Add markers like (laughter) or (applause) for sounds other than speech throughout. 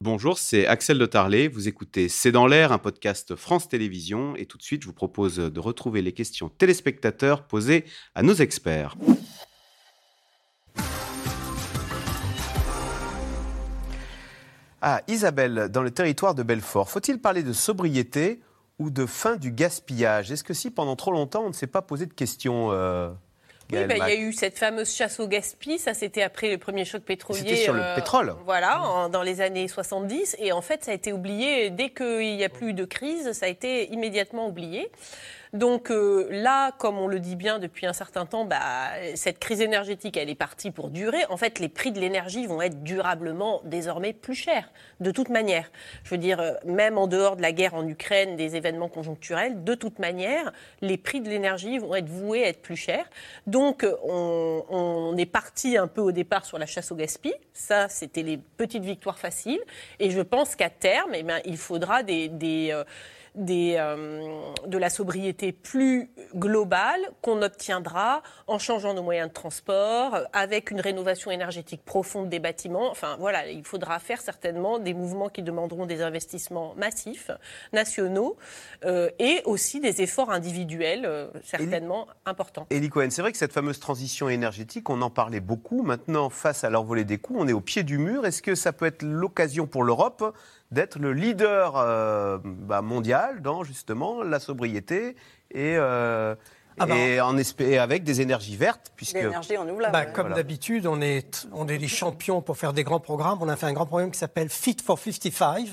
Bonjour, c'est Axel de Tarlet. Vous écoutez C'est dans l'air, un podcast France Télévisions. Et tout de suite, je vous propose de retrouver les questions téléspectateurs posées à nos experts. Ah, Isabelle, dans le territoire de Belfort, faut-il parler de sobriété ou de fin du gaspillage? Est-ce que si pendant trop longtemps on ne s'est pas posé de questions euh, oui, bah, il y a eu cette fameuse chasse au gaspillage. Ça, c'était après le premier choc pétrolier. C'était sur le euh, pétrole. Voilà, en- dans les années 70. Et en fait, ça a été oublié. Dès qu'il n'y a plus de crise, ça a été immédiatement oublié. Donc euh, là, comme on le dit bien depuis un certain temps, bah, cette crise énergétique, elle est partie pour durer. En fait, les prix de l'énergie vont être durablement désormais plus chers, de toute manière. Je veux dire, euh, même en dehors de la guerre en Ukraine, des événements conjoncturels, de toute manière, les prix de l'énergie vont être voués à être plus chers. Donc, euh, on, est parti un peu au départ sur la chasse au gaspillage. Ça, c'était les petites victoires faciles. Et je pense qu'à terme, eh bien, il faudra des, euh, de la sobriété plus globale qu'on obtiendra en changeant nos moyens de transport, avec une rénovation énergétique profonde des bâtiments. Enfin, voilà, il faudra faire certainement des mouvements qui demanderont des investissements massifs, nationaux, euh, et aussi des efforts individuels euh, certainement importants. Elie Cohen, c'est vrai que cette fameuse transition énergétique, on en parlait beaucoup. Maintenant, face à l'envolée des coûts, on est au pied du mur. Est-ce que ça peut être l'occasion pour l'Europe d'être le leader euh, bah, mondial dans justement la sobriété et, euh, Ah bah, et en espé- avec des énergies vertes, puisque renouvelable. Bah, comme Voilà. d'habitude, on est, on est les champions pour faire des grands programmes. On a fait un grand programme qui s'appelle Fit for 55.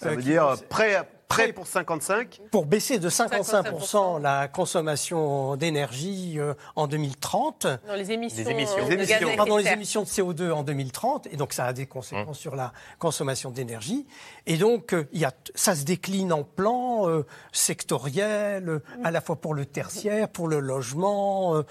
ça euh, veut qui- dire prêt, prêt pour 55. pour baisser de 55%, 55%. la consommation d'énergie euh, en 2030. Dans les émissions, Les émissions. euh, Les de émissions. gaz Pardon, de les serre. émissions de CO2 en 2030, et donc ça a des conséquences sur la consommation d'énergie. Et donc, euh, il y a, ça se décline en plans euh, sectoriels, euh, à la fois pour le tertiaire, pour le logement, euh,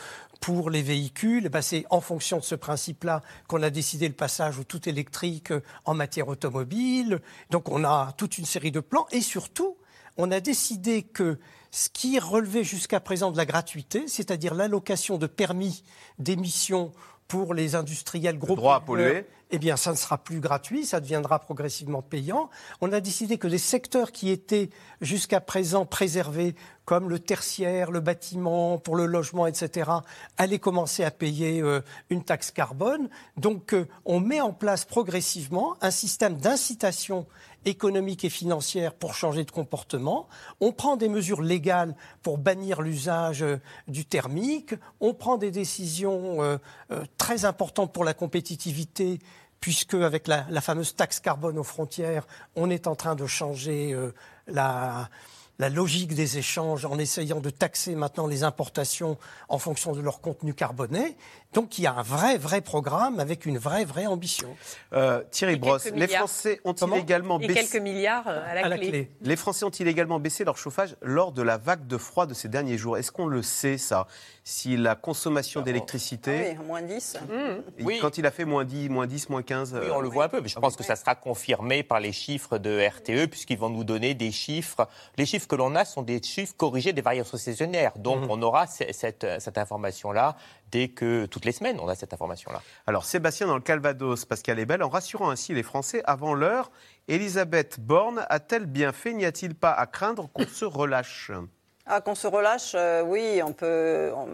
pour les véhicules. Ben, c'est en fonction de ce principe-là qu'on a décidé le passage au tout électrique en matière automobile. Donc, on a toute une série de plans, et surtout, on a décidé que ce qui relevait jusqu'à présent de la gratuité, c'est-à-dire l'allocation de permis d'émission pour les industriels gros droit à pollueurs, polluer. eh bien, ça ne sera plus gratuit, ça deviendra progressivement payant. On a décidé que les secteurs qui étaient jusqu'à présent préservés, comme le tertiaire, le bâtiment, pour le logement, etc., allaient commencer à payer euh, une taxe carbone. Donc, euh, on met en place progressivement un système d'incitation économique et financière pour changer de comportement. On prend des mesures légales pour bannir l'usage euh, du thermique. On prend des décisions euh, euh, très importantes pour la compétitivité puisque avec la, la fameuse taxe carbone aux frontières, on est en train de changer euh, la, la logique des échanges en essayant de taxer maintenant les importations en fonction de leur contenu carboné. Donc il y a un vrai, vrai programme avec une vraie, vraie ambition. Euh, Thierry Brosse, les. Français ont-ils également Et baissé quelques milliards euh, à la, à la clé. clé. Les Français ont-ils également baissé leur chauffage lors de la vague de froid de ces derniers jours? Est-ce qu'on le sait, ça? Si la consommation Ah d'électricité, oui, moins 10. et Oui. quand il a fait moins 10, moins 10, moins 15... Oui, euh, on le voit un peu, mais je pense que ça sera confirmé par les chiffres de RTE, puisqu'ils vont nous donner des chiffres. Les chiffres que l'on a sont des chiffres corrigés des variations saisonnières. Donc, on aura ce- cette, cette information-là dès que, toutes les semaines, on a cette information-là. Alors, Sébastien, dans le Calvados, Pascal est belle, en rassurant ainsi les Français avant l'heure, Elisabeth Borne a-t-elle bien fait? N'y a-t-il pas à craindre qu'on se relâche? Ah, qu'on se relâche, euh, oui, on peut. On...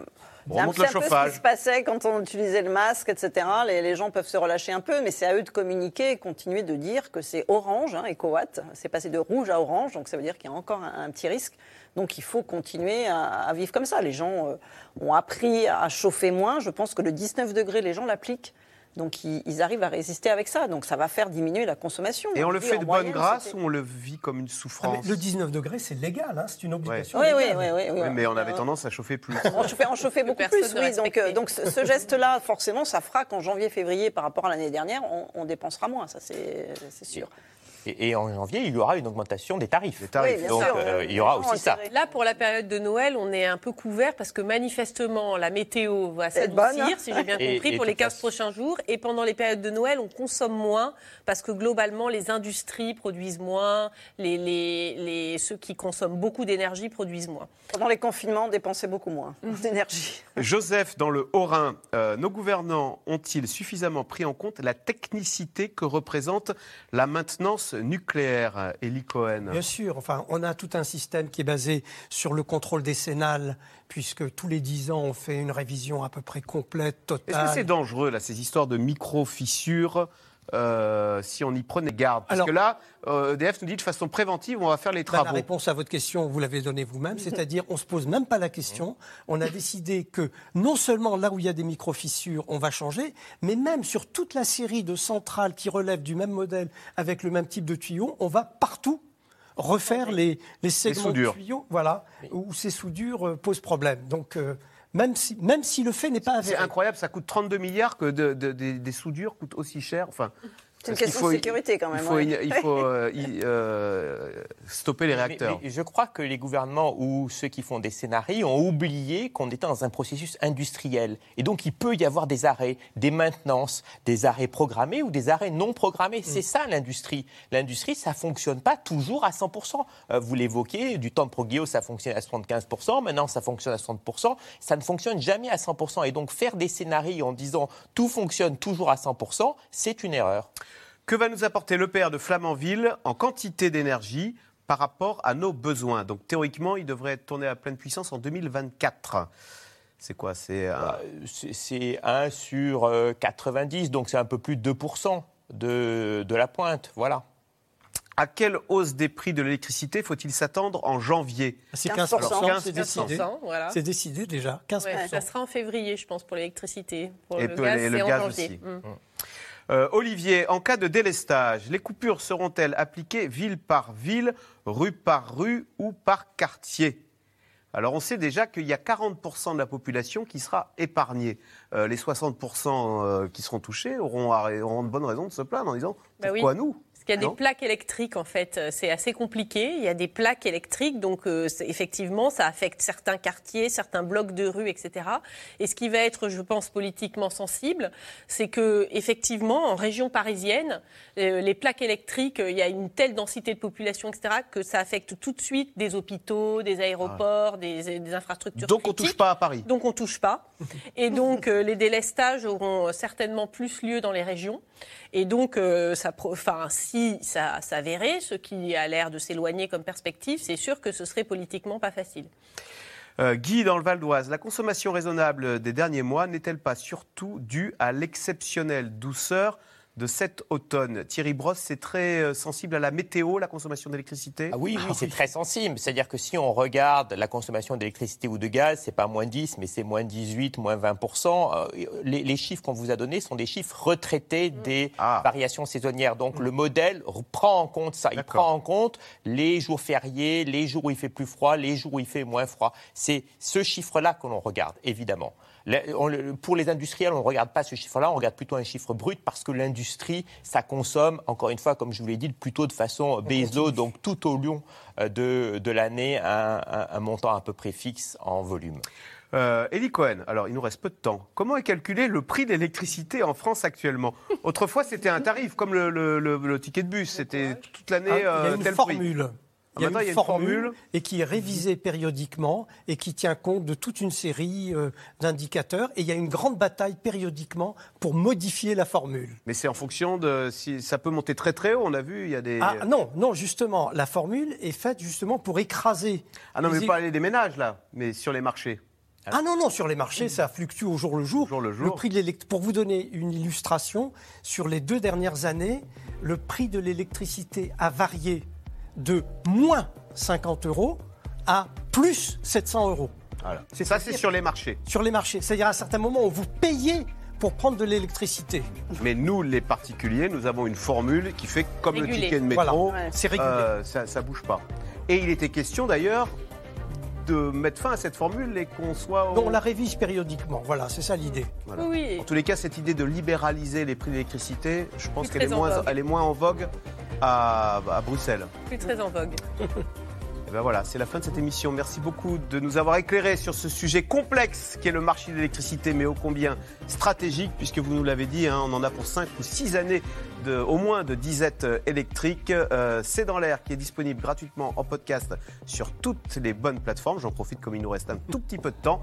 On C'est un, remonte c'est le un peu ce chauffage. qui se passait quand on utilisait le masque, etc. Les, les gens peuvent se relâcher un peu, mais c'est à eux de communiquer et continuer de dire que c'est orange, hein, EcoWatt. C'est passé de rouge à orange, donc ça veut dire qu'il y a encore un, un petit risque. Donc il faut continuer à, à vivre comme ça. Les gens euh, ont appris à chauffer moins. Je pense que le 19 degrés, les gens l'appliquent. Donc ils, ils arrivent à résister avec ça. Donc ça va faire diminuer la consommation. Et on Je le fait de bonne moyenne, grâce ou on le vit comme une Ah, souffrance mais le 19 degrés, c'est légal, hein, c'est une obligation. Oui, oui, légale. oui, oui, oui. Oui, mais on avait Euh, tendance à chauffer plus. On chauffait, on chauffait beaucoup plus, oui. Donc, euh, donc ce, ce geste-là, forcément, ça fera qu'en janvier-février, par rapport à l'année dernière, on, on dépensera moins, ça c'est c'est sûr. Et, et en janvier, il y aura une augmentation des tarifs. Oui, Donc, sûr, euh, il y aura aussi ça. Là, pour la période de Noël, on est un peu couvert parce que manifestement, la météo va s'adoucir, hein si j'ai bien Et- compris, et pour les toute 15 façon- prochains jours. Et pendant les périodes de Noël, on consomme moins parce que globalement, les industries produisent moins, les, les, les- ceux qui consomment beaucoup d'énergie produisent moins. Pendant les confinements, on dépensait beaucoup moins (laughs) d'énergie. Joseph, dans le Haut-Rhin, euh, nos gouvernants ont-ils suffisamment pris en compte la technicité que représente la maintenance nucléaire Elie Cohen Bien sûr, enfin, on a tout un système qui est basé sur le contrôle décennal, puisque tous les 10 ans, on fait une révision à peu près complète, Est-ce que totale. c'est dangereux, là, ces histoires de micro-fissures euh, si on y prenait garde Parce Alors- que là, euh, EDF nous dit de façon préventive, on va faire les Ben, la travaux. réponse à votre question, vous l'avez donnée vous-même, c'est-à-dire on se pose même pas la question. On a décidé que non seulement là où il y a des micro-fissures, on va changer, mais même sur toute la série de centrales qui relèvent du même modèle avec le même type de tuyaux, on va partout refaire les, les segments de tuyaux, voilà, où ces soudures euh, posent problème. Donc euh, même si même si le fait n'est pas C'est avéré. incroyable, ça coûte 32 milliards que de- de- des- des soudures coûtent aussi cher. Enfin, C'est une parce question faut- de sécurité quand même. Il faut, ouais. il faut, euh, il- euh, stopper les réacteurs. mais je crois que les gouvernements ou ceux qui font des scénarios ont oublié qu'on était dans un processus industriel. Et donc, il peut y avoir des arrêts, des maintenances, des arrêts programmés ou des arrêts non programmés. C'est ça l'industrie. L'industrie, ça fonctionne pas toujours à 100%. Euh, vous l'évoquez, du temps de Progio, ça fonctionne à 75%. Maintenant, ça fonctionne à 60%. Ça ne fonctionne jamais à 100%. Et donc, faire des scénarios en disant tout fonctionne toujours à 100%, c'est une erreur. Que va nous apporter l'EPR de Flamanville en quantité d'énergie par rapport à nos besoins? Donc théoriquement, il devrait être tourné à pleine puissance en 2024. C'est quoi? C'est un- Bah, c'est- C'est 1 sur euh, 90, donc c'est un peu plus de 2% de, de la pointe. Voilà. À quelle hausse des prix de l'électricité faut-il s'attendre en janvier? C'est 15%, 15%, c'est décidé. 15%, voilà. C'est décidé déjà, 15%. Ouais, ça sera en février, je pense, pour l'électricité. Pour Et le gaz, le c'est en gaz janvier. aussi. Mm. Euh, Olivier, en cas de délestage, les coupures seront-elles appliquées ville par ville, rue par rue ou par quartier? Alors on sait déjà qu'il y a 40% de la population qui sera épargnée. Euh, les 60% euh, qui seront touchés auront, auront de bonnes raisons de se plaindre en disant Bah oui. pourquoi nous? Qu'il y a Non des plaques électriques, en fait, euh, c'est assez compliqué. Il y a des plaques électriques, donc euh, effectivement, ça affecte certains quartiers, certains blocs de rue, etc. Et ce qui va être, je pense, politiquement sensible, c'est que, effectivement, en région parisienne, euh, les plaques électriques, euh, il y a une telle densité de population, etc., que ça affecte tout de suite des hôpitaux, des aéroports, des, des infrastructures Donc on critiques. touche pas à Paris. Donc on touche pas. Et donc les délestages auront certainement plus lieu dans les régions. Et donc, euh, ça, si ça s'avérait, ce qui a l'air de s'éloigner comme perspective, c'est sûr que ce serait politiquement pas facile. Euh, Guy, dans le Val d'Oise, la consommation raisonnable des derniers mois n'est-elle pas surtout due à l'exceptionnelle douceur de cet automne Thierry Brosse, c'est très euh, sensible à la météo, la consommation d'électricité? Ah oui, oui, c'est très sensible. C'est-à-dire que si on regarde la consommation d'électricité ou de gaz, c'est pas moins 10, mais c'est moins 18, moins 20 Euh, les, les chiffres qu'on vous a donnés sont des chiffres retraités des Ah. variations saisonnières. Donc le modèle prend en compte ça. Il prend en compte les jours fériés, les jours où il fait plus froid, les jours où il fait moins froid. C'est ce chiffre-là que l'on regarde, évidemment. Pour les industriels, on ne regarde pas ce chiffre-là, on regarde plutôt un chiffre brut parce que l'industrie, ça consomme, encore une fois, comme je vous l'ai dit, plutôt de façon baseload, donc tout au long euh, de, de l'année, un, un- un montant à peu près fixe en volume. Euh, Elie Cohen, alors il nous reste peu de temps. Comment est calculé le prix de l'électricité en France actuellement? Autrefois, c'était un tarif, comme le, le- le- le ticket de bus, c'était toute l'année Ah, il y a euh, une tel prix. Il y a une formule et qui est révisée périodiquement et qui tient compte de toute une série euh, d'indicateurs. Et il y a une grande bataille périodiquement pour modifier la formule. Mais c'est en fonction de si ça peut monter très très haut. On a vu, il y a des. Ah non, non, justement, la formule est faite justement pour écraser. Ah non, mais les- pas les des ménages là, mais sur les marchés. Ah non, non, sur les marchés, ça fluctue au jour le jour. Au jour le jour. prix de l'élect- Pour vous donner une illustration, sur les deux dernières années, le prix de l'électricité a varié de moins 50 euros à plus 700 euros. Voilà. C'est Ça, c'est sur les marchés. Sur les marchés. C'est-à-dire à un certain moment, on vous payait pour prendre de l'électricité. Mais nous, les particuliers, nous avons une formule qui fait comme le ticket de métro, Voilà, Ouais. c'est régulé. euh, ça, ça bouge pas. Et il était question d'ailleurs de mettre fin à cette formule et qu'on soit. au- Donc on la révise périodiquement. Voilà, c'est ça l'idée. Voilà. Oui, En tous les cas, cette idée de libéraliser les prix de l'électricité, je pense qu'elle moins- elle est moins en vogue à, à Bruxelles. Plus très en vogue. (laughs) Et ben voilà, c'est la fin de cette émission. Merci beaucoup de nous avoir éclairé sur ce sujet complexe qui est le marché de l'électricité, mais ô combien stratégique, puisque vous nous l'avez dit, hein, on en a pour 5 ou 6 années de, au moins de disette électrique. Euh, c'est dans l'air qui est disponible gratuitement en podcast sur toutes les bonnes plateformes. J'en profite comme il nous reste un tout petit peu de temps.